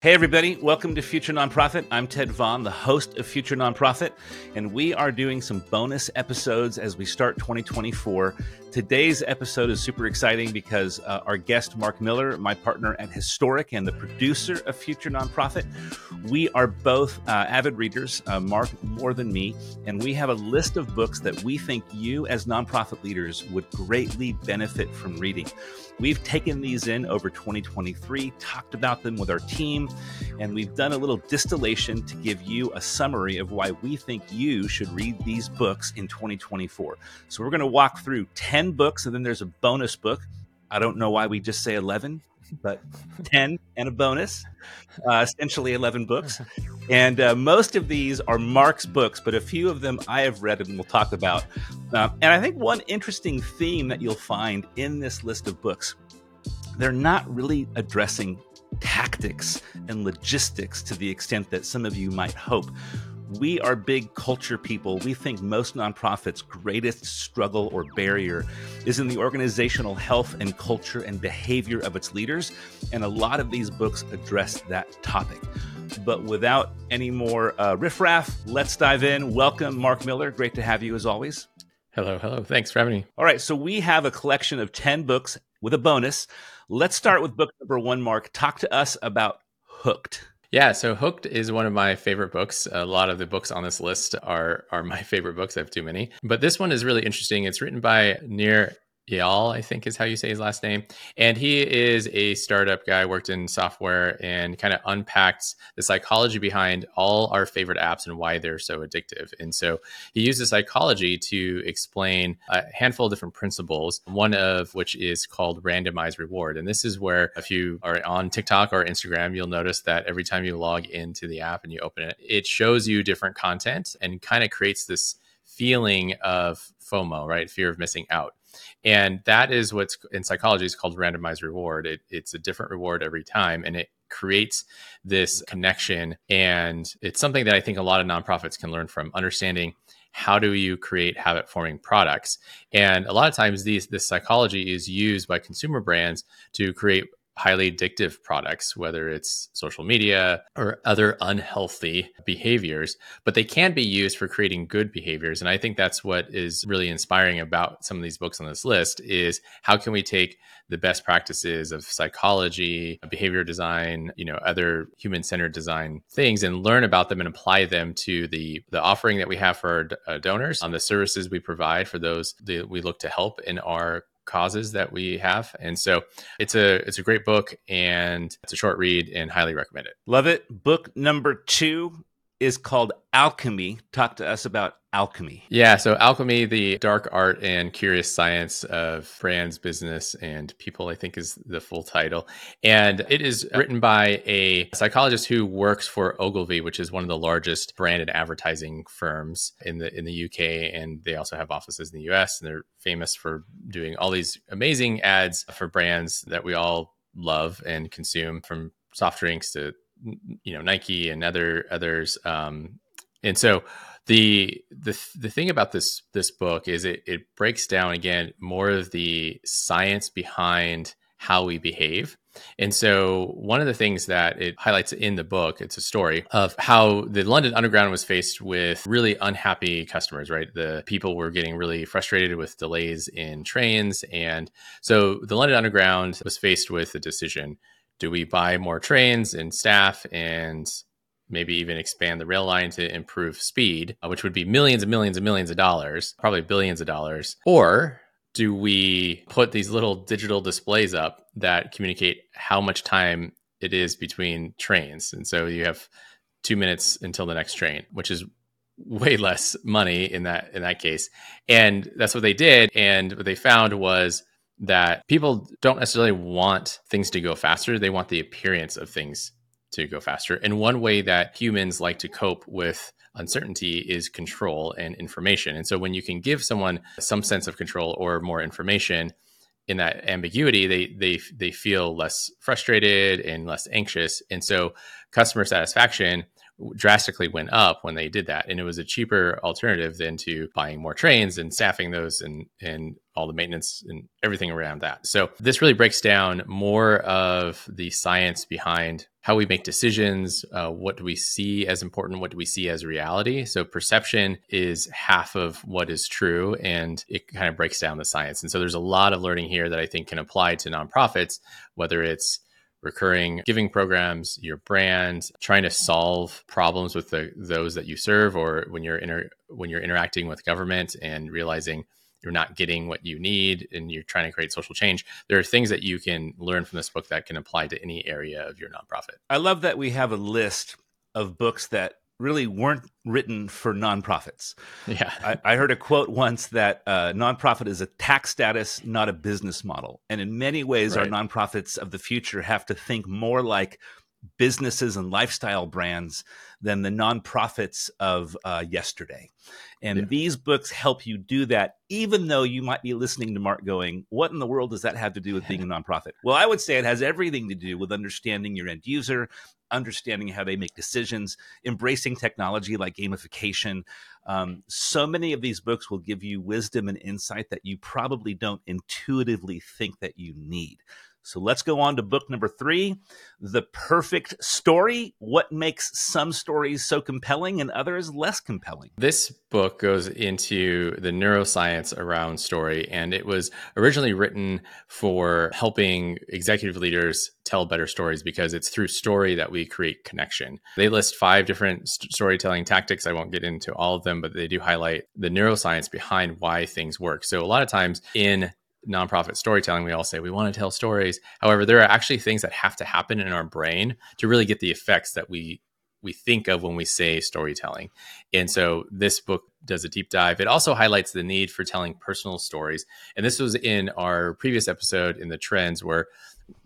Hey, everybody, welcome to Future Nonprofit. I'm Ted Vaughn, the host of Future Nonprofit, and we are doing some bonus episodes as we start 2024. Today's episode is super exciting because uh, our guest, Mark Miller, my partner at Historic and the producer of Future Nonprofit, we are both uh, avid readers, uh, Mark more than me, and we have a list of books that we think you, as nonprofit leaders, would greatly benefit from reading. We've taken these in over 2023, talked about them with our team, and we've done a little distillation to give you a summary of why we think you should read these books in 2024. So we're going to walk through 10 books, and then there's a bonus book. I don't know why we just say 11, but 10 and a bonus, uh, essentially 11 books. And uh, most of these are Mark's books, but a few of them I have read and we'll talk about. Uh, and I think one interesting theme that you'll find in this list of books, they're not really addressing tactics and logistics to the extent that some of you might hope. We are big culture people. We think most nonprofits' greatest struggle or barrier is in the organizational health and culture and behavior of its leaders. And a lot of these books address that topic. But without any more uh, riffraff, let's dive in. Welcome, Mark Miller. Great to have you as always. Hello, hello. Thanks for having me. All right. So we have a collection of 10 books with a bonus. Let's start with book number one, Mark. Talk to us about Hooked. Yeah, so Hooked is one of my favorite books. A lot of the books on this list are are my favorite books. I have too many, but this one is really interesting. It's written by Nir Eyal, I think is how you say his last name. And he is a startup guy, worked in software and kind of unpacks the psychology behind all our favorite apps and why they're so addictive. And so he uses psychology to explain a handful of different principles, one of which is called randomized reward. And this is where if you are on TikTok or Instagram, you'll notice that every time you log into the app and you open it, it shows you different content and kind of creates this feeling of FOMO, right? Fear of missing out. And that is what's in psychology is called randomized reward. It, it's a different reward every time, and it creates this mm-hmm. connection. And it's something that I think a lot of nonprofits can learn from understanding how do you create habit forming products and a lot of times these this psychology is used by consumer brands to create highly addictive products, whether it's social media or other unhealthy behaviors, but they can be used for creating good behaviors. And I think that's what is really inspiring about some of these books on this list is how can we take the best practices of psychology, behavior design, you know, other human-centered design things and learn about them and apply them to the the offering that we have for our uh, donors on the services we provide for those that we look to help in our causes that we have. And so it's a it's a great book and it's a short read and highly recommend it. Love it. Book number 2 is called Alchemy. Talk to us about alchemy. Yeah, so alchemy, the dark art and curious science of brands, business, and people, I think is the full title. And it is written by a psychologist who works for Ogilvy, which is one of the largest branded advertising firms in the in the UK. And they also have offices in the US. And they're famous for doing all these amazing ads for brands that we all love and consume from soft drinks to you know Nike and other others. Um, and so the the the thing about this this book is it it breaks down again more of the science behind how we behave. And so, one of the things that it highlights in the book, it's a story of how the London Underground was faced with really unhappy customers, right? The people were getting really frustrated with delays in trains. And so, the London Underground was faced with a decision do we buy more trains and staff and maybe even expand the rail line to improve speed, uh, which would be millions and millions and millions of dollars, probably billions of dollars? Or do we put these little digital displays up that communicate how much time it is between trains? And so you have two minutes until the next train, which is way less money in that in that case. And that's what they did. And what they found was that people don't necessarily want things to go faster. They want the appearance of things to go faster. And one way that humans like to cope with uncertainty is control and information. And so when you can give someone some sense of control or more information in that ambiguity, they they they feel less frustrated and less anxious. And so customer satisfaction drastically went up when they did that. And it was a cheaper alternative than to buying more trains and staffing those and, and all the maintenance and everything around that. So this really breaks down more of the science behind how we make decisions. Uh, what do we see as important? What do we see as reality? So perception is half of what is true, and it kind of breaks down the science. And so there's a lot of learning here that I think can apply to nonprofits, whether it's recurring giving programs, your brand, trying to solve problems with the, those that you serve, or when you're inter, when you're interacting with government and realizing you're not getting what you need and you're trying to create social change, there are things that you can learn from this book that can apply to any area of your nonprofit. I love that we have a list of books that really weren't written for nonprofits. Yeah. I, I heard a quote once that uh, nonprofit is a tax status, not a business model. And in many ways, right. our nonprofits of the future have to think more like businesses and lifestyle brands than the nonprofits of uh, yesterday. And yeah. these books help you do that, even though you might be listening to Mark going, What in the world does that have to do with being a nonprofit? Well, I would say it has everything to do with understanding your end user, understanding how they make decisions, embracing technology like gamification. Um, so many of these books will give you wisdom and insight that you probably don't intuitively think that you need. So let's go on to book number three The Perfect Story What Makes Some Stories So Compelling and Others Less Compelling. This book goes into the neuroscience around story, and it was originally written for helping executive leaders tell better stories because it's through story that we create connection. They list five different st- storytelling tactics. I won't get into all of them, but they do highlight the neuroscience behind why things work. So, a lot of times in nonprofit storytelling, we all say we want to tell stories. However, there are actually things that have to happen in our brain to really get the effects that we we think of when we say storytelling. And so this book does a deep dive. It also highlights the need for telling personal stories. And this was in our previous episode in the trends where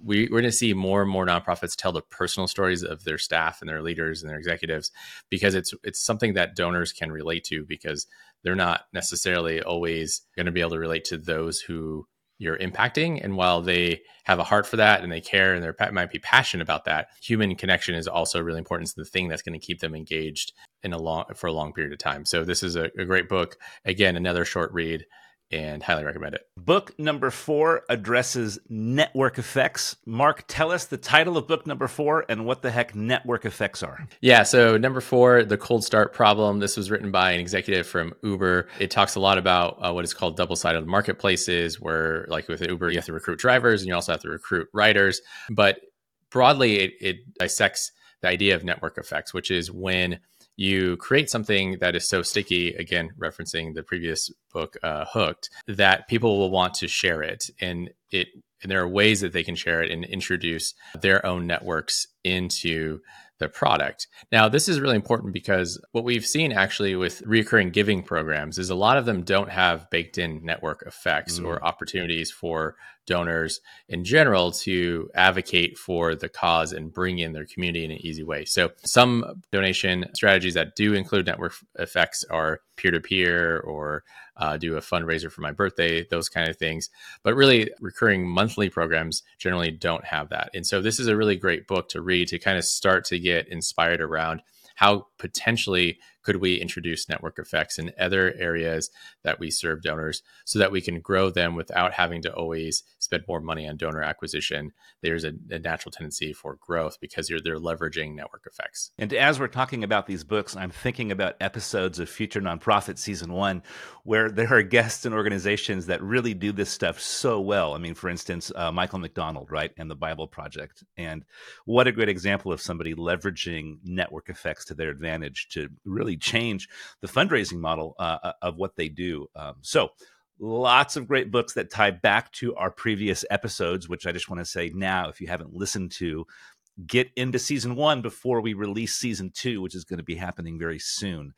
we, we're going to see more and more nonprofits tell the personal stories of their staff and their leaders and their executives because it's it's something that donors can relate to because they're not necessarily always going to be able to relate to those who you're impacting. And while they have a heart for that and they care and they might be passionate about that, human connection is also really important. It's the thing that's going to keep them engaged in a long for a long period of time. So this is a, a great book. Again, another short read and highly recommend it. Book number four addresses network effects. Mark, tell us the title of book number four and what the heck network effects are. Yeah, so number four, the cold start problem. This was written by an executive from Uber. It talks a lot about uh, what is called double sided marketplaces, where, like with Uber, you have to recruit drivers and you also have to recruit riders. But broadly, it, it dissects the idea of network effects, which is when you create something that is so sticky, again, referencing the previous book, uh, Hooked, that people will want to share it. And it and there are ways that they can share it and introduce their own networks into the product. Now, this is really important because what we've seen actually with recurring giving programs is a lot of them don't have baked in network effects mm. or opportunities for donors in general to advocate for the cause and bring in their community in an easy way. So, some donation strategies that do include network effects are peer to peer or uh, do a fundraiser for my birthday, those kind of things. But really, recurring monthly programs generally don't have that. And so, this is a really great book to read to kind of start to get inspired around how potentially could we introduce network effects in other areas that we serve donors so that we can grow them without having to always spend more money on donor acquisition? There's a, a natural tendency for growth because you're they're leveraging network effects. And as we're talking about these books i'm thinking about episodes of future nonprofit season one where there are guests and organizations that really do this stuff so well. I mean for instance uh, michael mcdonald right and the bible project. And what a great example of somebody leveraging network effects to their advantage to really really change the fundraising model uh, uh, of what they do. Um, so, lots of great books that tie back to our previous episodes, which I just want to say now, if you haven't listened to, get into season one before we release season two, which is going to be happening very soon.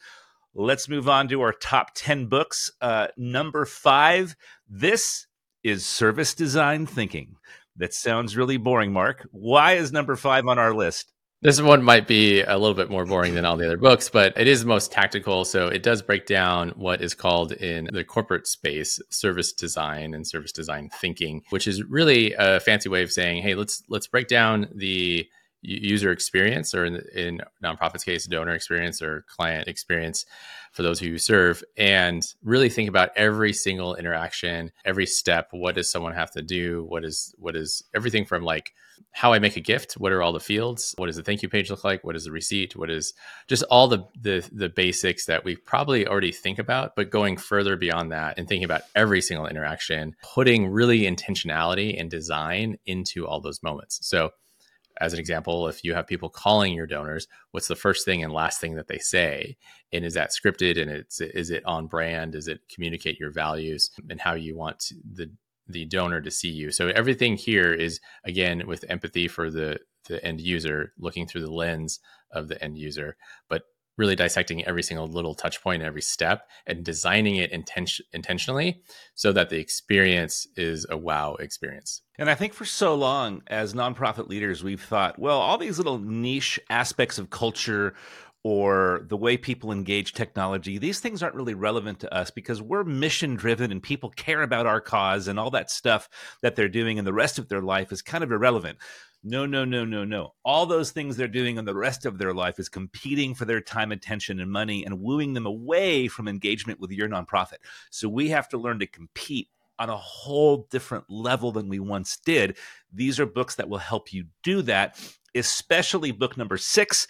Let's move on to our top 10 books. Uh, number five, this is service design thinking. That sounds really boring, Mark. Why is number five on our list? This one might be a little bit more boring than all the other books, but it is most tactical. So it does break down what is called in the corporate space service design and service design thinking, which is really a fancy way of saying, hey, let's let's break down the user experience, or in, in nonprofits case, donor experience or client experience for those who you serve, and really think about every single interaction, every step. What does someone have to do? What is what is everything from like how I make a gift? What are all the fields? What does the thank you page look like? What is the receipt? What is just all the the the basics that we probably already think about, but going further beyond that and thinking about every single interaction, putting really intentionality and design into all those moments. So as an example, if you have people calling your donors, what's the first thing and last thing that they say? And is that scripted and it's is it on brand? Does it communicate your values and how you want the the donor to see you? So everything here is again with empathy for the the end user, looking through the lens of the end user, but really dissecting every single little touch point every step and designing it intention- intentionally so that the experience is a wow experience. And I think for so long, as nonprofit leaders, we've thought, well, all these little niche aspects of culture or the way people engage technology, these things aren't really relevant to us because we're mission driven and people care about our cause and all that stuff that they're doing and the rest of their life is kind of irrelevant. No, no, no, no, no. All those things they're doing in the rest of their life is competing for their time, attention, and money and wooing them away from engagement with your nonprofit. So we have to learn to compete on a whole different level than we once did. These are books that will help you do that, especially book number six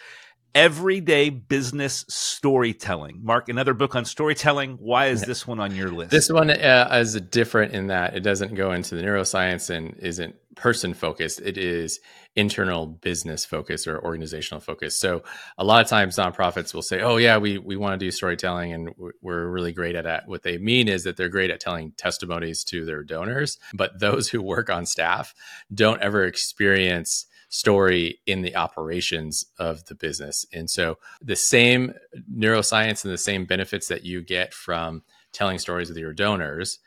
everyday business storytelling. Mark, another book on storytelling. Why is this one on your list? This one uh, is different in that it doesn't go into the neuroscience and isn't person focused. It is internal business focus or organizational focus. So a lot of times nonprofits will say, "Oh yeah, we we want to do storytelling and we're really great at it." What they mean is that they're great at telling testimonies to their donors, but those who work on staff don't ever experience story in the operations of the business. And so the same neuroscience and the same benefits that you get from telling stories with your donors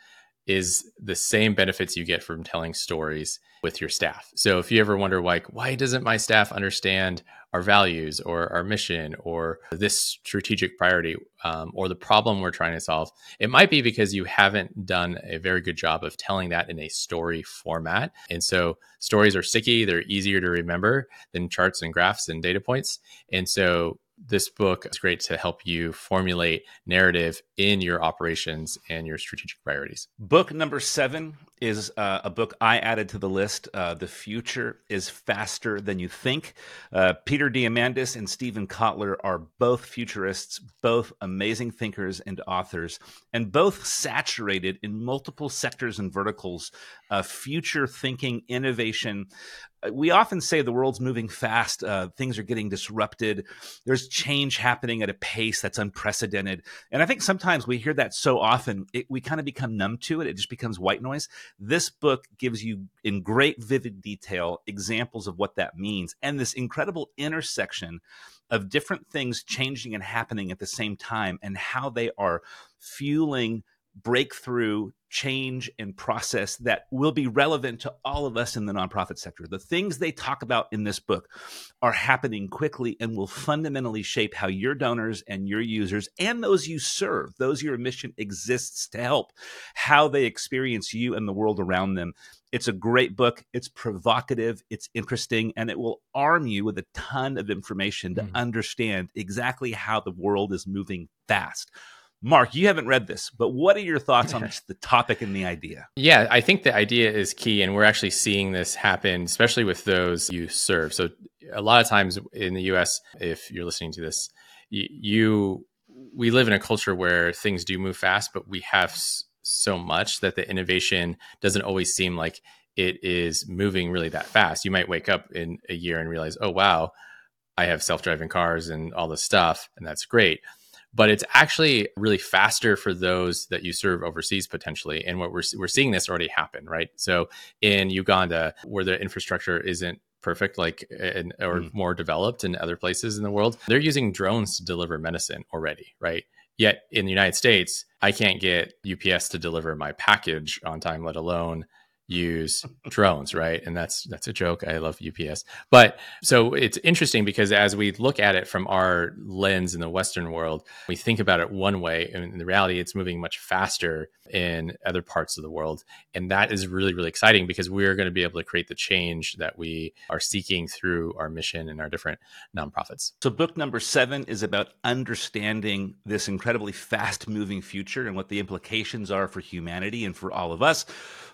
is the same benefits you get from telling stories with your staff. So if you ever wonder like why doesn't my staff understand our values or our mission or this strategic priority um, or the problem we're trying to solve, it might be because you haven't done a very good job of telling that in a story format. And so stories are sticky, they're easier to remember than charts and graphs and data points. And so this book is great to help you formulate narrative in your operations and your strategic priorities. Book number seven is uh, a book I added to the list. Uh, the Future is Faster Than You Think. Uh, Peter Diamandis and Steven Kotler are both futurists, both amazing thinkers and authors, and both saturated in multiple sectors and verticals of future thinking, innovation, uh, we often say the world's moving fast, uh, things are getting disrupted, there's change happening at a pace that's unprecedented. And I think sometimes we hear that so often, it, we kind of become numb to it. It just becomes white noise. This book gives you, in great, vivid detail, examples of what that means and this incredible intersection of different things changing and happening at the same time and how they are fueling breakthrough change and process that will be relevant to all of us in the nonprofit sector. The things they talk about in this book are happening quickly and will fundamentally shape how your donors and your users and those you serve, those your mission exists to help, how they experience you and the world around them. It's a great book. It's provocative, it's interesting, and it will arm you with a ton of information to mm-hmm. understand exactly how the world is moving fast. Mark, you haven't read this, but what are your thoughts on the topic and the idea? Yeah, I think the idea is key, and we're actually seeing this happen, especially with those you serve. So, a lot of times in the US, if you're listening to this, you, you we live in a culture where things do move fast, but we have so much that the innovation doesn't always seem like it is moving really that fast. You might wake up in a year and realize, oh, wow, I have self driving cars and all this stuff, and that's great but it's actually really faster for those that you serve overseas potentially. And what we're we're seeing this already happen, right? So in Uganda, where the infrastructure isn't perfect like in, or mm. more developed in other places in the world they're using drones to deliver medicine already right yet in the united states i can't get ups to deliver my package on time let alone use drones, right? And that's that's a joke. I love UPS. But so it's interesting because as we look at it from our lens in the Western world, we think about it one way, and in the reality, it's moving much faster in other parts of the world. And that is really, really exciting because we're going to be able to create the change that we are seeking through our mission and our different nonprofits. So, book number seven is about understanding this incredibly fast moving future and what the implications are for humanity and for all of us.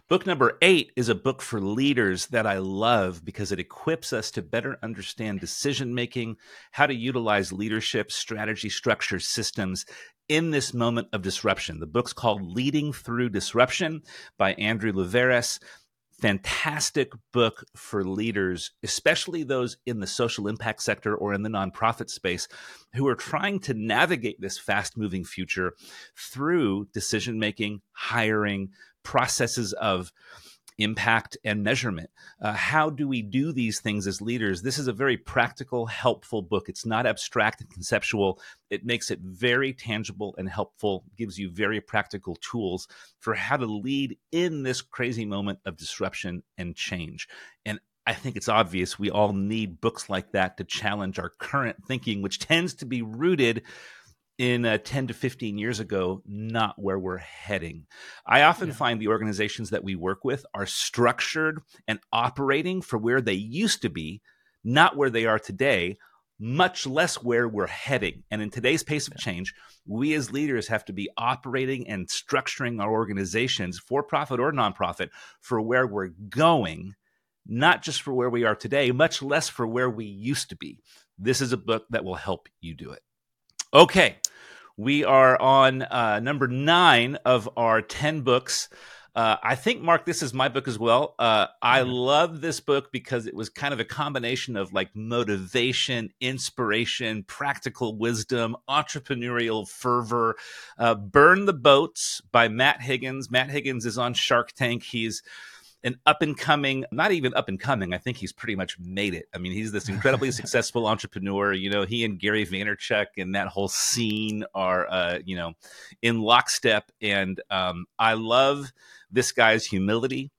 Book number eight is a book for leaders that I love because it equips us to better understand decision making, how to utilize leadership, strategy, structure, systems in this moment of disruption. The book's called Leading Through Disruption by Andrew Liveris fantastic book for leaders, especially those in the social impact sector or in the nonprofit space, who are trying to navigate this fast moving future through decision making, hiring, processes of impact and measurement. Uh, how do we do these things as leaders? This is a very practical, helpful book. It's not abstract and conceptual. It makes it very tangible and helpful, gives you very practical tools for how to lead in this crazy moment of disruption and change. And I think it's obvious we all need books like that to challenge our current thinking, which tends to be rooted in uh, 10 to 15 years ago not where we're heading. I often yeah. find the organizations that we work with are structured and operating for where they used to be, not where they are today, much less where we're heading. And in today's pace of change, we as leaders have to be operating and structuring our organizations, for profit or nonprofit, for where we're going, not just for where we are today, much less for where we used to be. This is a book that will help you do it. Okay, we are on uh, number nine of our 10 books. Uh, I think, Mark, this is my book as well. Uh, I mm-hmm. love this book because it was kind of a combination of like motivation, inspiration, practical wisdom, entrepreneurial fervor. Uh, Burn the Boats by Matt Higgins. Matt Higgins is on Shark Tank. He's an up and coming, not even up and coming. I think he's pretty much made it. I mean, he's this incredibly successful entrepreneur. You know, he and Gary Vaynerchuk and that whole scene are, uh, you know, in lockstep. And um, I love this guy's humility.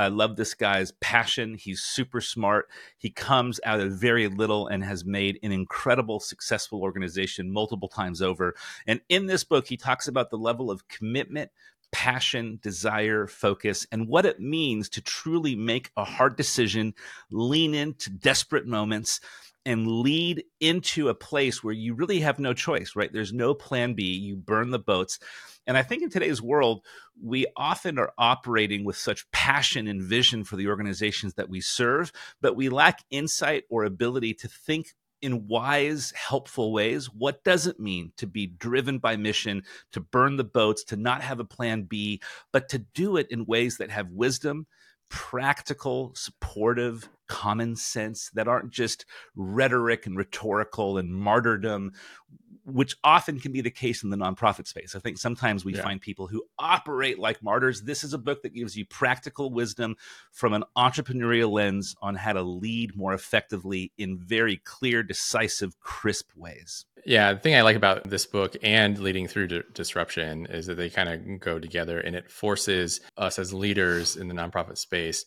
I love this guy's passion. He's super smart. He comes out of very little and has made an incredible, successful organization multiple times over. And in this book, he talks about the level of commitment, passion, desire, focus, and what it means to truly make a hard decision, lean into desperate moments, and lead into a place where you really have no choice, right? There's no plan B. You burn the boats. And I think in today's world, we often are operating with such passion and vision for the organizations that we serve, but we lack insight or ability to think in wise, helpful ways. What does it mean to be driven by mission, to burn the boats, to not have a plan B, but to do it in ways that have wisdom, practical, supportive, common sense that aren't just rhetoric and rhetorical and martyrdom which often can be the case in the nonprofit space. I think sometimes we yeah. find people who operate like martyrs. This is a book that gives you practical wisdom from an entrepreneurial lens on how to lead more effectively in very clear, decisive, crisp ways. Yeah, the thing I like about this book and leading through disruption is that they kind of go together and it forces us as leaders in the nonprofit space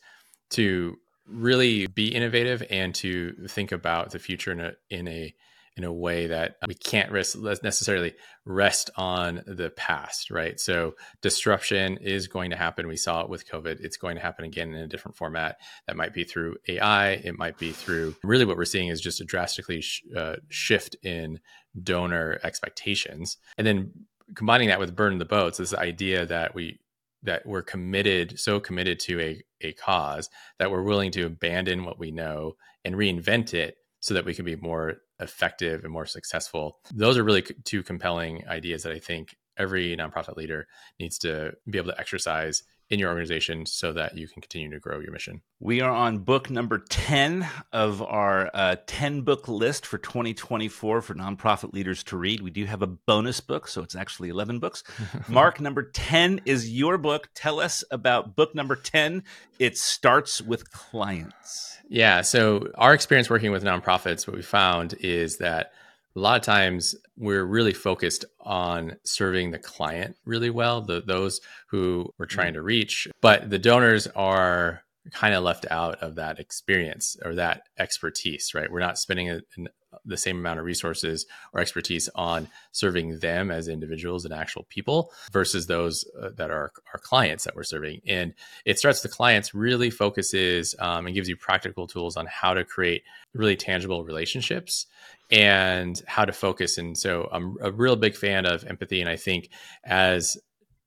to really be innovative and to think about the future in a in a in a way that we can't rest, necessarily rest on the past, right? So disruption is going to happen. We saw it with COVID. It's going to happen again in a different format. That might be through AI. It might be through really what we're seeing is just a drastically sh- uh, shift in donor expectations, and then combining that with burn the boats. This idea that we that we're committed, so committed to a, a cause that we're willing to abandon what we know and reinvent it so that we can be more effective and more successful. Those are really two compelling ideas that I think every nonprofit leader needs to be able to exercise in your organization so that you can continue to grow your mission. We are on book number 10 of our uh, 10 book list for 2024 for nonprofit leaders to read. We do have a bonus book, so it's actually 11 books. Mark, number 10 is your book. Tell us about book number 10. It starts with clients. Yeah. So, our experience working with nonprofits, what we found is that a lot of times we're really focused on serving the client really well, the, those who we're trying mm. to reach, but the donors are kind of left out of that experience or that expertise, right? We're not spending a, an, the same amount of resources or expertise on serving them as individuals and actual people versus those uh, that are our clients that we're serving. And it starts the clients really focuses um, and gives you practical tools on how to create really tangible relationships and how to focus. And so I'm a real big fan of empathy. And I think as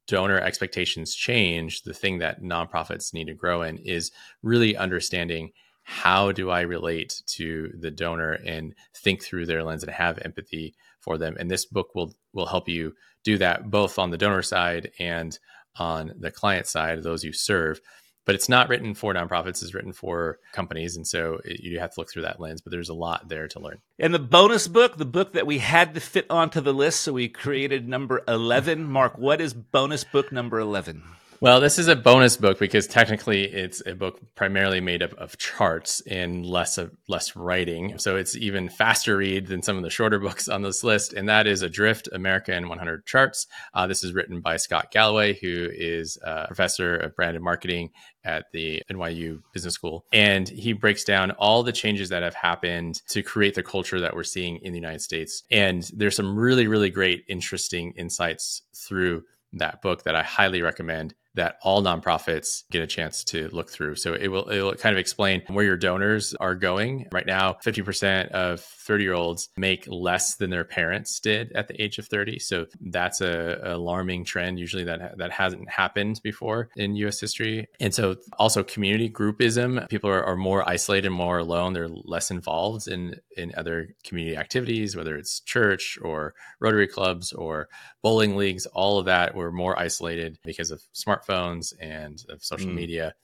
donor expectations change, the thing that nonprofits need to grow in is really understanding how do I relate to the donor and think through their lens and have empathy for them. And this book will will help you do that both on the donor side and on the client side, those you serve. But it's not written for nonprofits it's written for companies and so it, you have to look through that lens but there's a lot there to learn. And the bonus book the book that we had to fit onto the list so we created number 11 mark what is bonus book number 11 well, this is a bonus book because technically it's a book primarily made up of charts and less of less writing. So it's even faster read than some of the shorter books on this list, and that is Adrift America in 100 Charts. Uh, this is written by Scott Galloway, who is a professor of brand and marketing at the NYU Business School, and he breaks down all the changes that have happened to create the culture that we're seeing in the United States. And there's some really, really great, interesting insights through that book that I highly recommend that all nonprofits get a chance to look through. So it will it will kind of explain where your donors are going. Right now, 50% of 30 year olds make less than their parents did at the age of 30. So that's a, a alarming trend. Usually that that hasn't happened before in US history. And so also community groupism, people are, are more isolated, more alone. They're less involved in in other community activities, whether it's church or Rotary clubs or bowling leagues, all of that were more isolated because of smartphones smartphones and of social mm. media.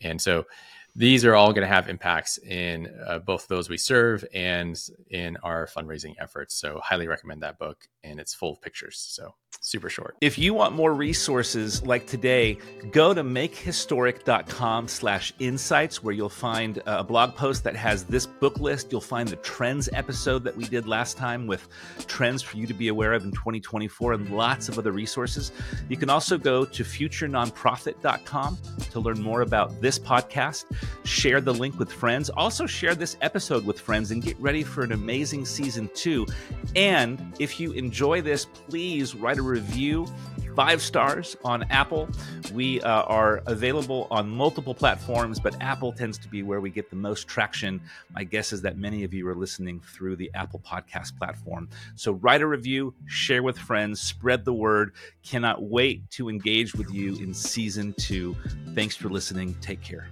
And so these are all going to have impacts in uh, both those we serve and in our fundraising efforts. So, highly recommend that book, and it's full of pictures. So, super short. If you want more resources like today, go to makehistoric.com slash insights where you'll find a blog post that has this book list. You'll find the trends episode that we did last time with trends for you to be aware of in 2024 and lots of other resources. You can also go to futurenonprofit.com to learn more about this podcast. Share the link with friends. Also share this episode with friends and get ready for an amazing season two. And if you enjoy this, please write a review five stars on Apple. We uh, are available on multiple platforms, but Apple tends to be where we get the most traction. My guess is that many of you are listening through the Apple Podcast platform. So write a review, share with friends, spread the word. Cannot wait to engage with you in season two. Thanks for listening. Take care.